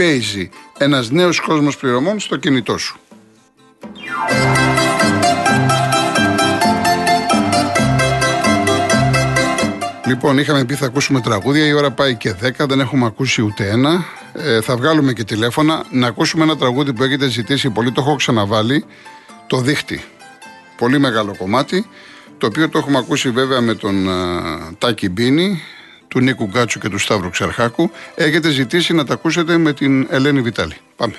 Paisy, ένας νέος κόσμος πληρωμών στο κινητό σου. Λοιπόν, είχαμε πει θα ακούσουμε τραγούδια, η ώρα πάει και 10, δεν έχουμε ακούσει ούτε ένα. Ε, θα βγάλουμε και τηλέφωνα να ακούσουμε ένα τραγούδι που έχετε ζητήσει πολύ, το έχω ξαναβάλει, το δίχτυ. Πολύ μεγάλο κομμάτι, το οποίο το έχουμε ακούσει βέβαια με τον uh, Τάκη Μπίνη, του Νίκου Γκάτσου και του Σταύρου Ξαρχάκου. Έχετε ζητήσει να τα ακούσετε με την Ελένη Βιτάλη. Πάμε.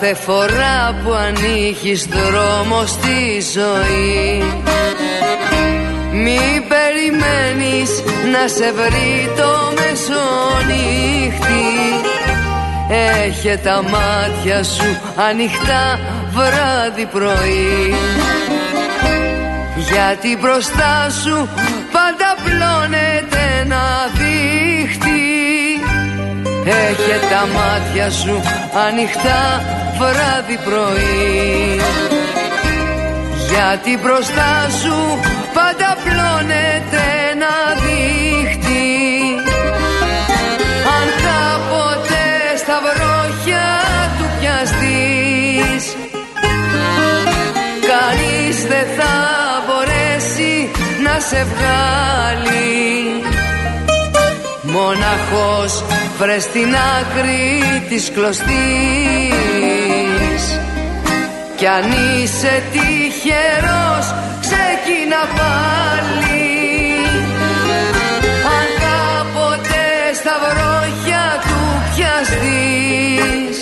Κάθε φορά που ανοίγεις δρόμο στη ζωή. Μη περιμένεις να σε βρει το μεσονύχτη. Έχε τα μάτια σου ανοιχτά βράδυ πρωί. Γιατί μπροστά σου πάντα πλώνεται ένα δίχτυ Έχε τα μάτια σου ανοιχτά βράδυ πρωί. Γιατί μπροστά σου πάντα πλώνεται ένα δίχτυ. Αν κάποτε στα βρόχια του πιαστείς Κανείς δεν θα μπορέσει να σε βγάλει Μοναχός βρες στην άκρη της κλωστής. Κι αν είσαι τυχερός ξεκίνα πάλι. Αν κάποτε στα βρόχια του πιαστείς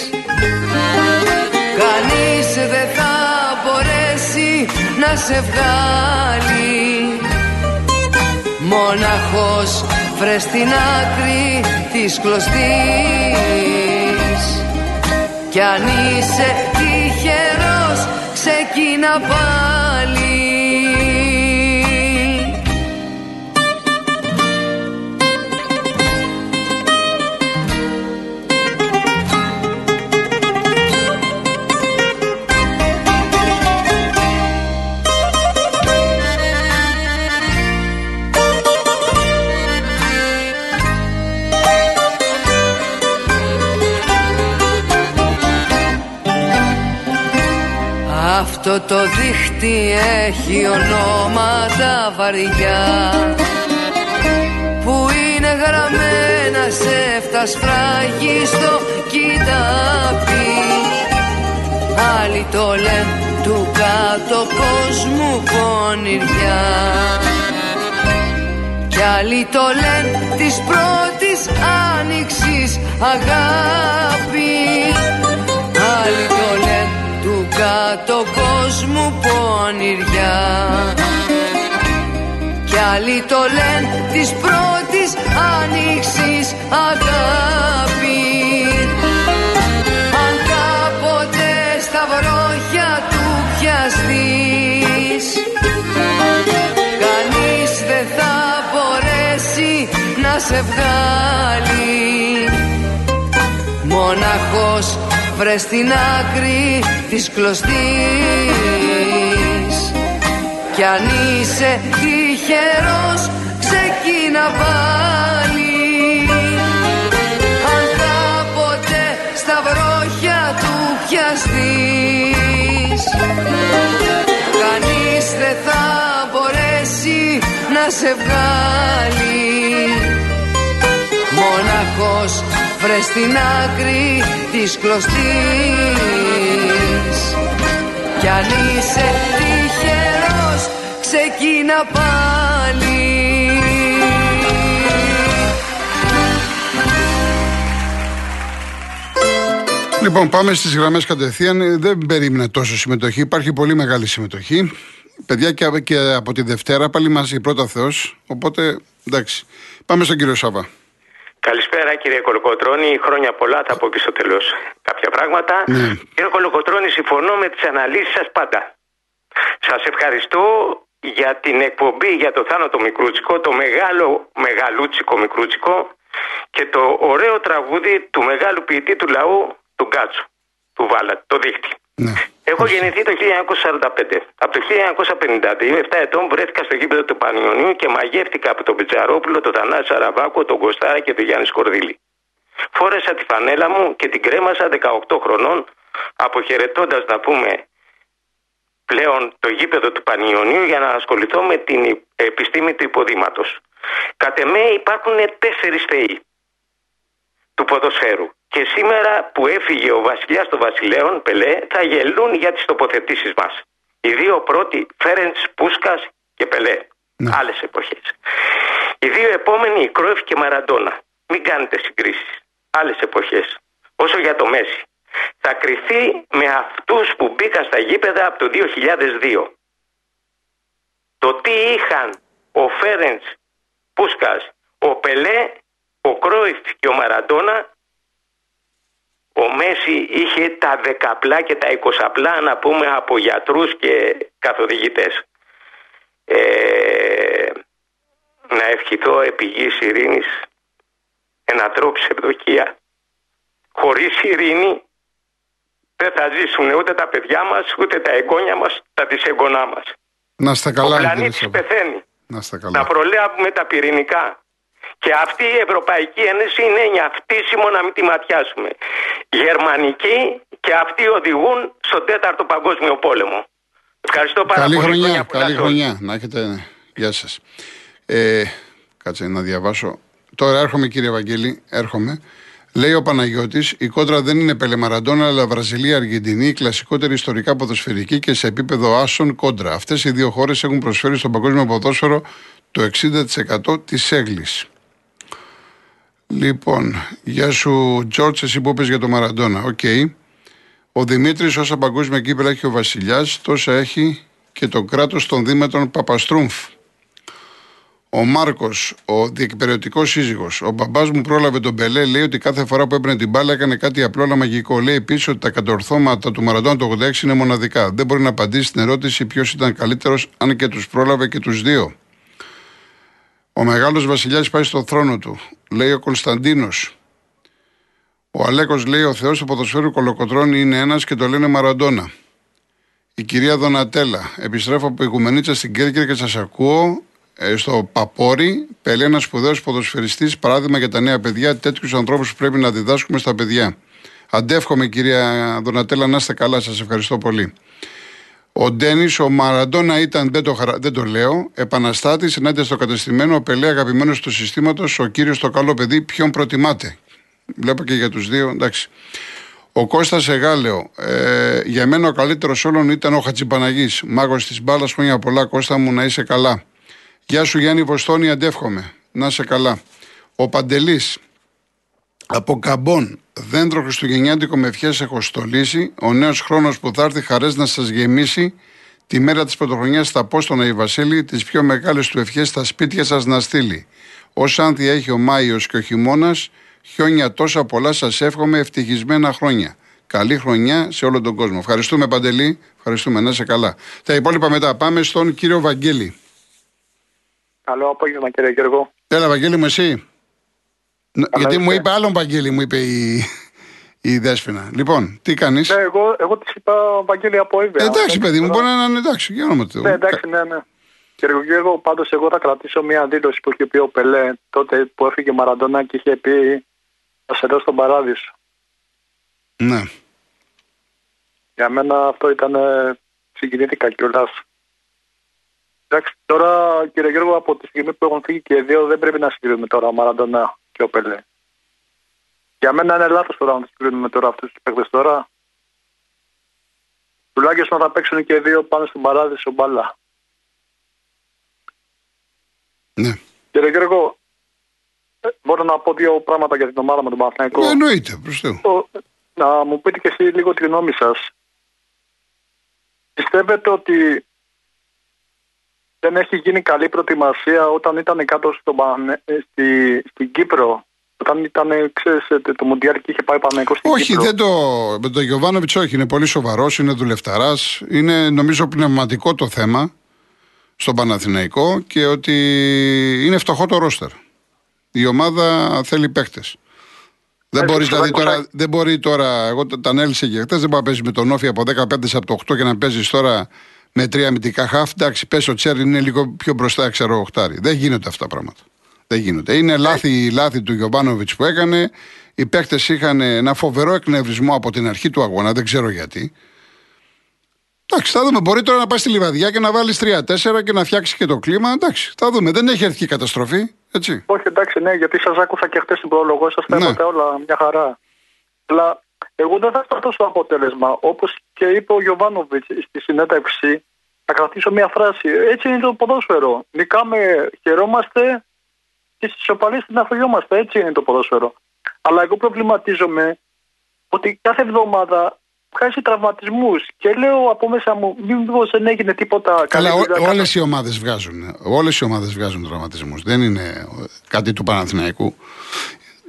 Κανείς δεν θα μπορέσει να σε βγάλει. Μοναχός βρες στην άκρη της κλωστής. Κι αν είσαι τυχερός ξεκίνα πάλι έχει ονόματα βαριά Που είναι γραμμένα σε φτασφράγιστο κοιτάπι Άλλοι το λένε του κάτω κόσμου πονηριά. Κι άλλοι το λένε της πρώτης άνοιξης αγάπης κάτω κόσμου πονηριά κι άλλοι το λένε της πρώτης άνοιξης αγάπη. Αν κάποτε στα βρόχια του πιαστείς Κανείς δεν θα μπορέσει να σε βγάλει. Μοναχός βρε στην άκρη της κλωστής. Κι αν είσαι τυχερός ξεκίνα πάλι. Αν κάποτε στα βρόχια του πιαστείς Κανείς δεν θα μπορέσει να σε βγάλει Μοναχός βρε στην άκρη της κλωστής Κι αν είσαι τυχερός ξεκίνα πάλι Λοιπόν, πάμε στις γραμμές κατευθείαν. Δεν περίμενα τόσο συμμετοχή. Υπάρχει πολύ μεγάλη συμμετοχή. Παιδιά και, και από τη Δευτέρα πάλι μαζί πρώτα Θεός. Οπότε εντάξει. Πάμε στον κύριο Σάβα. Καλησπέρα κύριε Κολοκοτρώνη. Χρόνια πολλά θα πω και στο τέλος κάποια πράγματα. Ναι. Κύριε Κολοκοτρώνη, συμφωνώ με τις αναλύσεις σας πάντα. Σας ευχαριστώ για την εκπομπή για το θάνατο Μικρούτσικο, το μεγάλο μεγαλούτσικο Μικρούτσικο και το ωραίο τραγούδι του μεγάλου ποιητή του λαού, του Γκάτσου, του Βάλα, το δίχτυ. Ναι. Έχω γεννηθεί το 1945. Από το 1952, 7 ετών, βρέθηκα στο γήπεδο του Πανιωνίου και μαγεύτηκα από τον Πιτζαρόπουλο, τον Θανάση Σαραβάκο, τον Κωστάρα και τον Γιάννη Σκορδίλη. Φόρεσα τη φανέλα μου και την κρέμασα 18 χρονών, αποχαιρετώντας να πούμε πλέον το γήπεδο του Πανιωνίου για να ασχοληθώ με την επιστήμη του υποδήματος. Κατ' εμέ υπάρχουν τέσσερις θεοί του ποδοσφαίρου. Και σήμερα που έφυγε ο βασιλιάς των βασιλέων, Πελέ, θα γελούν για τις τοποθετήσεις μας. Οι δύο πρώτοι, Φέρεντς, Πούσκας και Πελέ. Ναι. Άλλες εποχές. Οι δύο επόμενοι, η Κρόεφ και Μαραντόνα. Μην κάνετε συγκρίσεις. Άλλες εποχές. Όσο για το Μέση. Θα κριθεί με αυτούς που μπήκαν στα γήπεδα από το 2002. Το τι είχαν ο Φέρεντς, Πούσκας, ο Πελέ, ο Κρόιφ και ο Μαραντόνα ο Μέση είχε τα δεκαπλά και τα εικοσαπλά να πούμε από γιατρούς και καθοδηγητές. Ε, να ευχηθώ επί γης ειρήνης ένα τρόπο ευδοκία. Χωρίς ειρήνη δεν θα ζήσουν ούτε τα παιδιά μας, ούτε τα εγγόνια μας, τα δυσεγγονά μας. Να είστε Ο καλά, κύριε πλανήτης Σάβα. πεθαίνει. Να είστε Να καλά. προλάβουμε τα πυρηνικά. Και αυτή η Ευρωπαϊκή Ένωση είναι νιαυτίσιμο να μην τη ματιάσουμε. Γερμανικοί και αυτοί οδηγούν στον τέταρτο παγκόσμιο πόλεμο. Ευχαριστώ πάρα Καλή πολύ. χρονιά, Χρόνια πολλά καλή σε όλους. χρονιά. Να έχετε. ναι. Γεια σας. Ε, κάτσε να διαβάσω. Τώρα έρχομαι, κύριε Βαγγέλη, έρχομαι. Λέει ο Παναγιώτης, η κόντρα δεν είναι Πελεμαραντόνα, αλλά Βραζιλία-Αργεντινή, η κλασικότερη ιστορικά ποδοσφαιρική και σε επίπεδο άσων κόντρα. Αυτές οι δύο χώρες έχουν προσφέρει στον παγκόσμιο ποδόσφαιρο το 60% της έγκλης. Λοιπόν, γεια σου, Τζορτζ, εσύ που είπες για το Μαραντόνα. Οκ. Ο Δημήτρης, όσα παγκόσμια κύπελλα έχει ο Βασιλιάς, τόσα έχει και το κράτος των Δήμετρων Παπαστρούμφ. Ο Μάρκος, ο διεκπεραιωτικός σύζυγος. Ο μπαμπάς μου πρόλαβε τον Πελέ, λέει ότι κάθε φορά που έπαιρνε την μπάλα έκανε κάτι απλό αλλά μαγικό. Λέει επίσης ότι τα κατορθώματα του Μαραντόνα το 86 είναι μοναδικά. Δεν μπορεί να απαντήσει στην ερώτηση ποιος ήταν καλύτερος, αν και τους πρόλαβε και τους δύο. Ο μεγάλος Βασιλιάς πάει στο θρόνο του. Λέει ο Κωνσταντίνος. Ο Αλέκος λέει: Ο Θεός του ποδοσφαίρου κολοκοτρώνει είναι ένας και το λένε Μαραντόνα. Η κυρία Δονατέλα. Επιστρέφω από Οικουμενίτσα στην Κέρκυρα και σας ακούω ε, στο Παπόρι. Πελέ, ένας σπουδαίος ποδοσφαιριστής, παράδειγμα για τα νέα παιδιά, τέτοιους ανθρώπους που πρέπει να διδάσκουμε στα παιδιά. Αντεύχομαι, κυρία Δονατέλα, να είστε καλά. Σας ευχαριστώ πολύ. Ο Ντένις, ο Μαραντόνα ήταν, δεν το, χαρα- δεν το λέω, επαναστάτης ενάντια στο κατεστημένο, ο Πελέ αγαπημένος του συστήματος, ο κύριος το καλό παιδί, ποιον προτιμάτε; Βλέπω και για τους δύο, εντάξει. Ο Κώστας Εγάλεο, ε, για μένα ο καλύτερος όλων ήταν ο Χατζιπαναγή. Μάγος της μπάλας, χρόνια πολλά, Κώστα μου να είσαι καλά. Γεια σου Γιάννη Βοστόνη, αντεύχομαι. Να είσαι καλά. Ο Παντελής, από Καμπόν, δέντρο Χριστουγεννιάτικο με ευχές έχω στολίσει. Ο νέος χρόνος που θα έρθει χαρές να σας γεμίσει. Τη μέρα της πρωτοχρονιάς θα πω στον Αγίου Βασίλη, τις πιο μεγάλες του ευχές στα σπίτια σας να στείλει. Ω άνθια έχει ο Μάιος και ο χειμώνας, χιόνια τόσα πολλά σας εύχομαι ευτυχισμένα χρόνια. Καλή χρονιά σε όλο τον κόσμο. Ευχαριστούμε Παντελή, ευχαριστούμε, να είσαι καλά. Τα υπόλοιπα μετά πάμε στον κύριο Βαγγέλη. Καλό απόγευμα κύριε Γιώργο. Έλα, Βαγγέλη μου, εσύ. Ν- Γιατί είστε. μου είπε άλλον Βαγγέλη, μου είπε η, η Δέσποινα. Λοιπόν, τι κάνεις; Ναι, εγώ, εγώ της είπα Βαγγέλη από Ήβια. εντάξει, παιδί μου, μπορεί να είναι εντάξει. Για όνομα του Ναι, Θεού. εντάξει, ναι, ναι. Κύριε Γιώργο, πάντως εγώ θα κρατήσω μια δήλωση που είχε πει ο Πελέ τότε που έφυγε η Μαραντόνα και είχε πει Θα σε δω στον παράδεισο. Ναι. Για μένα αυτό ήταν. ε, Συγκινήθηκα κιόλας. Εντάξει, τώρα κύριε Γιώργο, από τη στιγμή που έχουν φύγει και οι δύο, δεν πρέπει να συγκρίνουμε τώρα ο Μαραντόνα και ο Πελέ. Για μένα είναι λάθος τώρα να του συγκρίνουμε τώρα αυτούς τους παίκτες τώρα. τουλάχιστον θα παίξουν και δύο πάνω στην παράδειση μπάλα. Ναι. Κύριε Γιώργο, ε, μπορώ να πω δύο πράγματα για την ομάδα με τον Παναθηναϊκό. Ε, εννοείται, προς Θεού. Το- να μου πείτε και εσείς λίγο τη γνώμη σας. Πιστεύετε ότι δεν έχει γίνει καλή προετοιμασία όταν ήταν κάτω στο, Πανε- ε, στη, στην Κύπρο. Όταν ήταν, ξέρεις, ε, το Μουντιάλ και είχε πάει Παναγικός στην Όχι, Κύπρο. δεν το. Με τον Γιωβάνοβιτς όχι. Είναι πολύ σοβαρός, είναι δουλευταράς. Είναι νομίζω πνευματικό το θέμα στον Παναθηναϊκό και ότι είναι φτωχό το ρόστερ. Η ομάδα θέλει παίχτε. Δεν Ε, μπορεί, δηλαδή, φυσικά, τώρα, δεν μπορεί τώρα, εγώ τα ανέλησα και χθες, δεν μπορεί να παίζει με τον Όφη από 15 από το 8 και να παίζεις τώρα με τρία αμυντικά χαφ. Εντάξει, πες ο Τσέρι είναι λίγο πιο μπροστά, ξέρω, οχτάρι. Δεν γίνονται αυτά τα πράγματα. Δεν γίνονται. Είναι λάθη, λάθη του Γιωβάνοβιτς που έκανε. Οι παίκτες είχαν ένα φοβερό εκνευρισμό από την αρχή του αγώνα, δεν ξέρω γιατί. Εντάξει, θα δούμε. Μπορεί τώρα να πάει στη λιβαδιά και να βάλει 3-4 και να φτιάξει και το κλίμα. Εντάξει, θα δούμε. Δεν έχει έρθει η καταστροφή. Έτσι. Όχι, εντάξει, ναι, γιατί σας άκουσα και χθε στην πρόλογο σας, τα Ναι. είπατε όλα μια χαρά. Αλλά εγώ δεν θα σταθώ στο αποτέλεσμα. Όπως και είπε ο Γιωβάνοβιτς στη συνέντευξη, θα κρατήσω μια φράση. Έτσι είναι το ποδόσφαιρο. Νικάμε, χαιρόμαστε και στις ισοπαλίε την αφαιόμαστε. Έτσι είναι το ποδόσφαιρο. Αλλά εγώ προβληματίζομαι ότι κάθε εβδομάδα βγάζει τραυματισμούς και λέω από μέσα μου, μήπως δεν έγινε τίποτα Καλά, καλή δουλειά, όλες οι ομάδες βγάζουν. Όλες οι ομάδες βγάζουν τραυματισμούς. Δεν είναι ε, κάτι του Παναθηναϊκού.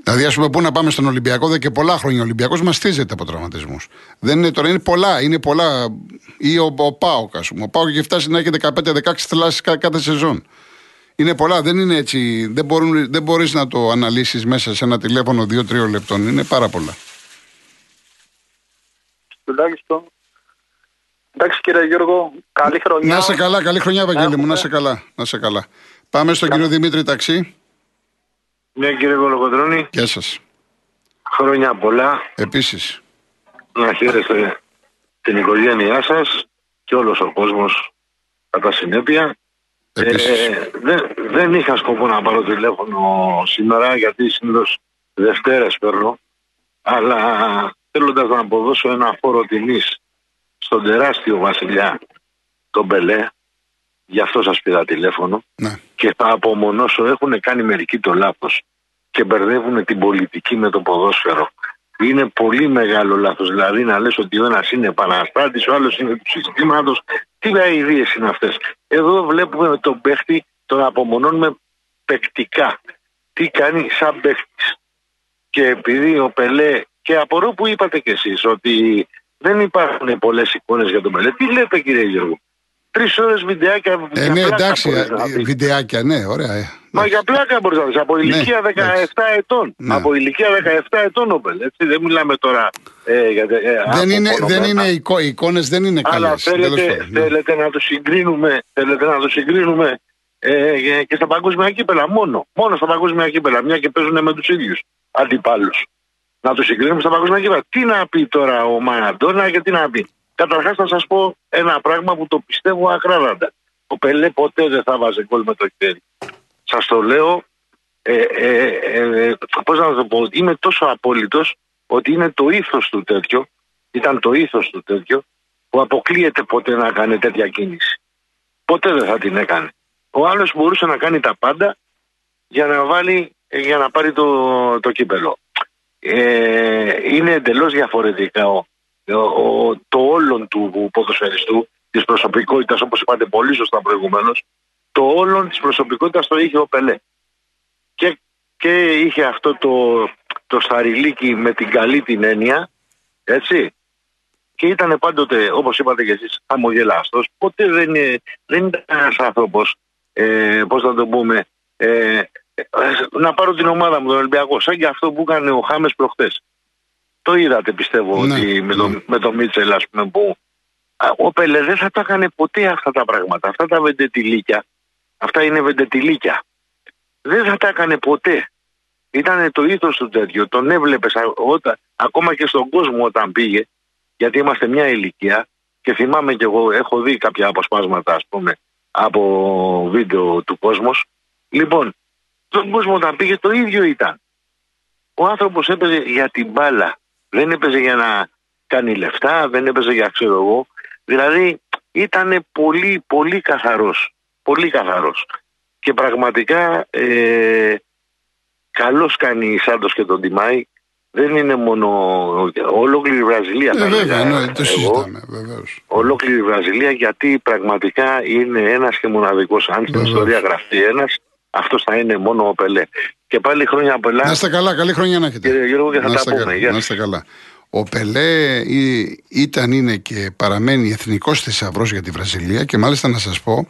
Δηλαδή, ας πούμε, πού να πάμε στον Ολυμπιακό, δεν και πολλά χρόνια ο Ολυμπιακός μαστίζεται από τραυματισμούς. Δεν είναι τώρα, είναι πολλά. Είναι πολλά. Ή ο, ο Πάοκ, ας πούμε. Ο Πάοκ έχει φτάσει να έχει 15-16 θελάσει κάθε σεζόν. Είναι πολλά. Δεν είναι έτσι. Δεν, μπορούν, δεν μπορείς να το αναλύσεις μέσα σε ένα τηλέφωνο 2-3 λεπτών. Είναι πάρα πολλά. τουλάχιστον. Εντάξει κύριε Γιώργο, καλή χρονιά. Να σε καλά, καλή χρονιά, Βαγγέλη μου. έχουμε. Να σε καλά. Να σε καλά. Πάμε στον κύριο Δημήτρη Ταξί. Ναι, κύριε Κολοκοντρώνη, Γεια σας. χρόνια πολλά. Επίσης. Να χαίρεστε την οικογένειά σας και όλος ο κόσμος κατά συνέπεια. Επίσης. Ε, δεν, δεν είχα σκοπό να πάρω τηλέφωνο σήμερα γιατί συνήθως Δευτέρες παίρνω αλλά θέλοντας να αποδώσω ένα φόρο τιμής στον τεράστιο βασιλιά τον Μπελέ γι' αυτό σας πήρα τηλέφωνο Ναι. και θα απομονώσω έχουν κάνει μερικοί το λάθος και μπερδεύουν την πολιτική με το ποδόσφαιρο. Είναι πολύ μεγάλο λάθος δηλαδή να λες ότι ο ένας είναι επαναστάτης, ο άλλος είναι του συστήματος. Τι αηδίες είναι αυτές. Εδώ βλέπουμε τον παίχτη, τον απομονώνουμε παικτικά. Τι κάνει σαν παίχτης. Και επειδή ο Πελέ, και απορώ που είπατε κι εσείς ότι δεν υπάρχουν πολλές εικόνες για τον Πελέ. Τι λέτε κύριε Γιώργο; Τρεις ώρες βιντεάκια. Ε, για ναι, πλάκα εντάξει, μπορείς να ε, δεις. βιντεάκια, ναι, ωραία. ε. Μα για πλάκα μπορείς να δει. Από ηλικία 17 εντάξει. ετών. Ναι. Από ηλικία 17 ετών ο Πελέ. Έτσι, δεν μιλάμε τώρα. Ε, για, ε, Δεν είναι, απομονωμένα. δεν είναι εικό, οι εικόνες δεν είναι Αλλά καλές. θέλετε, τέλος πάντων, ναι. θέλετε να το συγκρίνουμε, θέλετε να το συγκρίνουμε ε, και στα παγκόσμια κύπελα μόνο. Μόνο στα παγκόσμια κύπελα. Μια και παίζουν με τους ίδιους αντιπάλους. Να το συγκρίνουμε στα παγκόσμια κύπελα. Τι να πει τώρα ο Μαραντόνα και τι να πει. Καταρχάς θα σας πω ένα πράγμα που το πιστεύω ακράδαντα. Ο Πελέ ποτέ δεν θα βάζει γκολ με το χέρι. Σας το λέω ε, ε, ε, πώς να το πω, είμαι τόσο απόλυτος ότι είναι το ήθος του τέτοιο, ήταν το ήθος του τέτοιο, που αποκλείεται ποτέ να κάνει τέτοια κίνηση. Ποτέ δεν θα την έκανε. Ο άλλος μπορούσε να κάνει τα πάντα για να βάλει, ε, για να πάρει το, το κύπελο. Ε, είναι εντελώς διαφορετικά ο, ο- ο- το όλον του ποδοσφαιριστού, της προσωπικότητας, όπως είπατε πολύ σωστά προηγουμένως, το όλον της προσωπικότητας το είχε ο Πελέ και, και είχε αυτό το, το σταριλίκι με την καλή την έννοια, έτσι. Και ήταν πάντοτε, όπως είπατε και εσείς, χαμογελάστος. Ποτέ δεν, είναι- δεν ήταν ένας άνθρωπος, ε, πώς να το πούμε, ε, ε, να πάρω την ομάδα μου, τον Ολυμπιακό, σαν και αυτό που έκανε ο Χάμες προχτές. Το είδατε πιστεύω Ναι, ότι με, ναι. το, με το Μίτσελ, ας πούμε, που α, ο Πελέ δεν θα τα έκανε ποτέ αυτά τα πράγματα. Αυτά τα βεντετιλίκια, αυτά είναι βεντετιλίκια δεν θα τα έκανε ποτέ. Ήταν το ήθος του τέτοιο. Τον έβλεπες ακόμα και στον κόσμο όταν πήγε, γιατί είμαστε μια ηλικία και θυμάμαι κι εγώ, έχω δει κάποια αποσπάσματα, ας πούμε, από βίντεο του κόσμου. Λοιπόν, στον κόσμο όταν πήγε το ίδιο ήταν. Ο άνθρωπος έπαιζε για την μπάλα. Δεν έπαιζε για να κάνει λεφτά, δεν έπαιζε για ξέρω εγώ. Δηλαδή ήταν πολύ πολύ καθαρός. Πολύ καθαρός. Και πραγματικά ε, καλώς κάνει η Σάντος και τον Τιμάη. Δεν είναι μόνο ολόκληρη η Βραζιλία. Ε, θα βέβαια, έλεγα ναι, το εγώ. συζητάμε, βεβαίως. Ολόκληρη η Βραζιλία γιατί πραγματικά είναι ένας και μοναδικός. Αν στην Βεβαίως. ιστορία γραφτεί ένας, αυτός θα είναι μόνο ο Πελέ. Και πάλι χρόνια πολλά. Να είστε καλά, καλή χρονιά να έχετε. Κύριε Γιώργο, και θα να τα είστε πούμε. καλά, Γεια να είστε καλά. Ο Πελέ ή- ήταν, είναι και παραμένει εθνικός θησαυρός για τη Βραζιλία και μάλιστα να σας πω,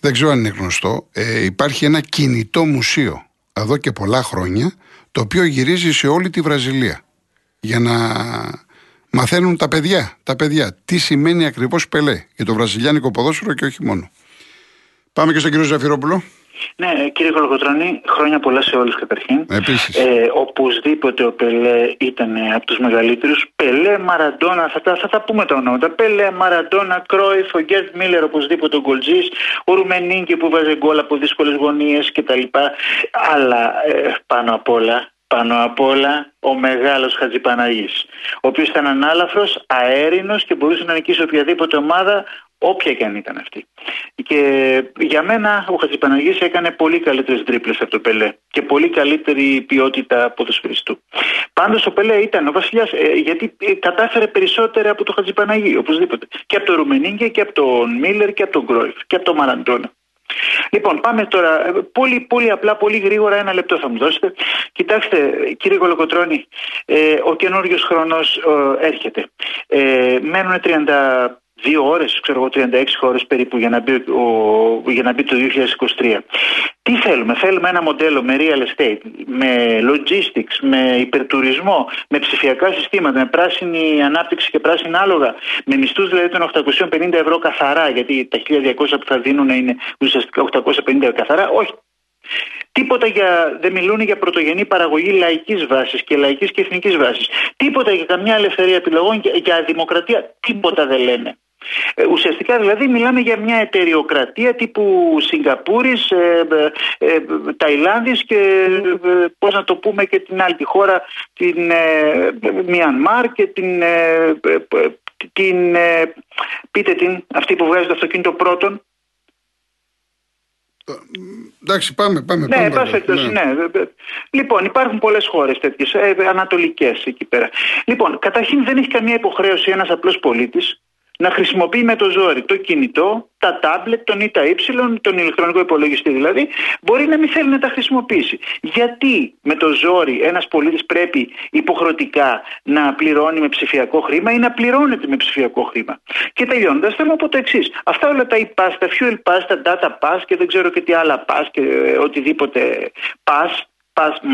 δεν ξέρω αν είναι γνωστό, ε, υπάρχει ένα κινητό μουσείο εδώ και πολλά χρόνια το οποίο γυρίζει σε όλη τη Βραζιλία για να μαθαίνουν τα παιδιά, τα παιδιά τι σημαίνει ακριβώς Πελέ για το βραζιλιάνικο ποδόσφαιρο και όχι μόνο. Πάμε και στον κύριο Ζαφυρόπουλο. Ναι, κύριε Κολοκοτρώνη, χρόνια πολλά σε όλους καταρχήν. Επίσης. Ε, οπωσδήποτε ο Πελέ ήταν ε, από τους μεγαλύτερους. Πελέ, Μαραντόνα, θα τα, θα τα πούμε τα ονόματα. Πελέ, Μαραντόνα, Κρόιφ, ο Γκέρτ Μίλλερ, οπωσδήποτε ο Γκολτζής, ο Ρουμενίνκι που βάζει γκολ από δύσκολες γωνίες κτλ. Αλλά ε, πάνω απ' όλα, πάνω απ' όλα ο μεγάλος Χατζηπαναγής, ο οποίος ήταν ανάλαφρος, αέρινος και μπορούσε να νικήσει οποιαδήποτε ομάδα όποια και αν ήταν αυτή. Και για μένα ο Χατζηπαναγής έκανε πολύ καλύτερες τρίπλες από το Πελέ και πολύ καλύτερη ποιότητα ποδοσφαιριστού. Πάντως ο Πελέ ήταν ο βασιλιάς ε, γιατί ε, κατάφερε περισσότερα από το Χατζηπαναγή οπωσδήποτε. Και από τον Ρουμενίγκε και από τον Μίλλερ και από τον Γκρόιφ και από τον Μαραντόνα. Λοιπόν, πάμε τώρα. ε, Πολύ, πολύ απλά, πολύ γρήγορα, ένα λεπτό θα μου δώσετε. Κοιτάξτε, κύριε Κολοκοτρώνη, ε, ο καινούριος χρόνος έρχεται. Ε, μένουν 32 ώρες, ξέρω εγώ 36 ώρες περίπου για να, μπει ο, για να μπει το 2023. Τι θέλουμε, θέλουμε ένα μοντέλο με real estate, με logistics, με υπερτουρισμό, με ψηφιακά συστήματα, με πράσινη ανάπτυξη και πράσινα άλογα, με μισθούς δηλαδή των 850 ευρώ καθαρά, γιατί τα 1200 που θα δίνουν είναι ουσιαστικά 850 καθαρά, όχι. Τίποτα για, δεν μιλούν για πρωτογενή παραγωγή λαϊκής βάσης και λαϊκής και εθνικής βάσης. Τίποτα για καμιά ελευθερία επιλογών και για δημοκρατία. Τίποτα δεν λένε. Ε, ουσιαστικά δηλαδή μιλάμε για μια εταιριοκρατία τύπου Σιγκαπούρης, ε, ε, ε, Ταϊλάνδης και ε, πώς να το πούμε και την άλλη τη χώρα την ε, Μιανμάρ και την, ε, ε, την ε, πείτε την αυτή που βγάζει το αυτοκίνητο πρώτον Εντάξει, πάμε, πάμε. ναι, πάμε, εν πάση περιπτώσει, ναι. Λοιπόν, υπάρχουν πολλές χώρες τέτοιες, ε, ανατολικές εκεί πέρα. Λοιπόν, καταρχήν δεν έχει καμία υποχρέωση ένας απλός πολίτης να χρησιμοποιεί με το ζόρι το κινητό, τα τάμπλετ, τον ΙΤΑ τον ηλεκτρονικό υπολογιστή δηλαδή, μπορεί να μην θέλει να τα χρησιμοποιήσει. Γιατί με το ζόρι ένας πολίτης πρέπει υποχρεωτικά να πληρώνει με ψηφιακό χρήμα ή να πληρώνεται με ψηφιακό χρήμα; Και τελειώνοντας, θέλω να πω το εξής. Αυτά όλα τα e-pass, τα fuel pass, τα data pass και δεν ξέρω και τι άλλα pass και ε, οτιδήποτε pass, pass,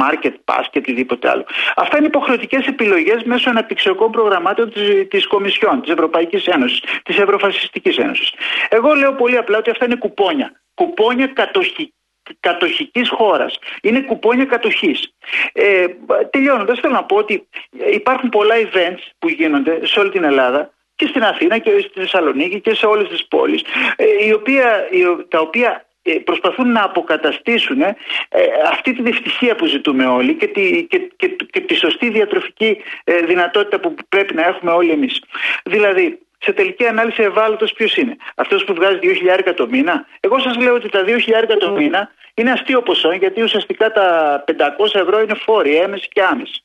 market pass και οτιδήποτε άλλο. Αυτά είναι υποχρεωτικές επιλογές μέσω αναπτυξιακών προγραμμάτων της της Κομισιόν, της Ευρωπαϊκής Ένωσης, της Ευρωφασιστική Ένωσης. Εγώ λέω πολύ απλά ότι αυτά είναι κουπόνια. Κουπόνια κατοχή κατοχικής χώρας. Είναι κουπόνια κατοχής. Ε, τελειώνοντας θέλω να πω ότι υπάρχουν πολλά events που γίνονται σε όλη την Ελλάδα και στην Αθήνα και στη Θεσσαλονίκη και σε όλες τις πόλεις ε, η οποία, η, τα οποία ε, προσπαθούν να αποκαταστήσουν ε, αυτή τη δυστυχία που ζητούμε όλοι και τη, και, και, και τη σωστή διατροφική ε, δυνατότητα που πρέπει να έχουμε όλοι εμείς. Δηλαδή, σε τελική ανάλυση ευάλωτος ποιος είναι; Αυτός που βγάζει 2.000 το μήνα; Εγώ σας λέω ότι τα 2.000 το μήνα είναι αστείο ποσό γιατί ουσιαστικά τα 500 ευρώ είναι φόροι, έμεση και άμεση.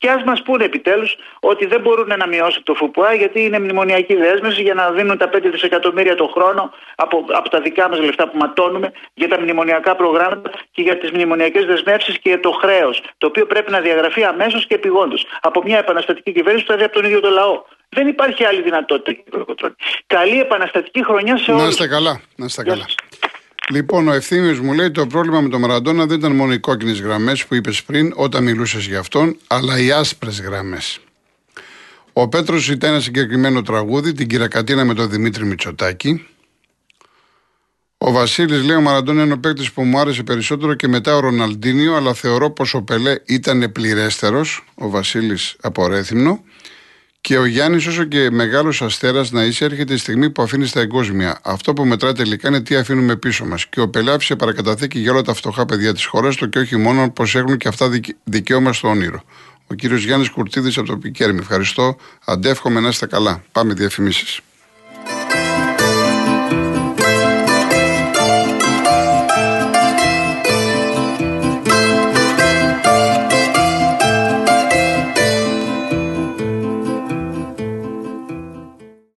Και ας μας πούνε επιτέλους ότι δεν μπορούν να μειώσουν το ΦΠΑ γιατί είναι μνημονιακή δέσμευση για να δίνουν τα 5 δισεκατομμύρια το χρόνο από, από τα δικά μας λεφτά που ματώνουμε για τα μνημονιακά προγράμματα και για τις μνημονιακές δεσμεύσεις και το χρέος. Το οποίο πρέπει να διαγραφεί αμέσως και επιγόντως από μια επαναστατική κυβέρνηση που θα δει από τον ίδιο το λαό. Δεν υπάρχει άλλη δυνατότητα, κύριε Κολοκοτρώνη. Καλή επαναστατική χρονιά σε όλους. Να είστε καλά. Να είστε καλά. Λοιπόν, ο ευθύνη μου λέει το πρόβλημα με τον Μαραντόνα δεν ήταν μόνο οι κόκκινες γραμμές που είπες πριν όταν μιλούσες για αυτόν, αλλά οι άσπρες γραμμές. Ο Πέτρος ζητά ένα συγκεκριμένο τραγούδι, την Κυρακατίνα με τον Δημήτρη Μητσοτάκη. Ο Βασίλης λέει: Ο Μαραντόνα είναι ο παίκτης που μου άρεσε περισσότερο και μετά ο Ροναλντίνιο, αλλά θεωρώ πως ο Πελέ ήταν πληρέστερος. Ο Βασίλης από Ρέθυμνο. Και ο Γιάννης, όσο και μεγάλος αστέρας να είσαι, έρχεται η στιγμή που αφήνεις τα εγκόσμια. Αυτό που μετράει τελικά είναι τι αφήνουμε πίσω μας. Και ο Πελέ άφησε παρακαταθήκη για όλα τα φτωχά παιδιά της χώρας του και όχι μόνο πω έχουν και αυτά δικαίωμα στο όνειρο. Ο κύριος Γιάννης Κουρτίδης από το Πικέρμι. Ευχαριστώ. Αντεύχομαι να είστε καλά. Πάμε διαφημίσεις.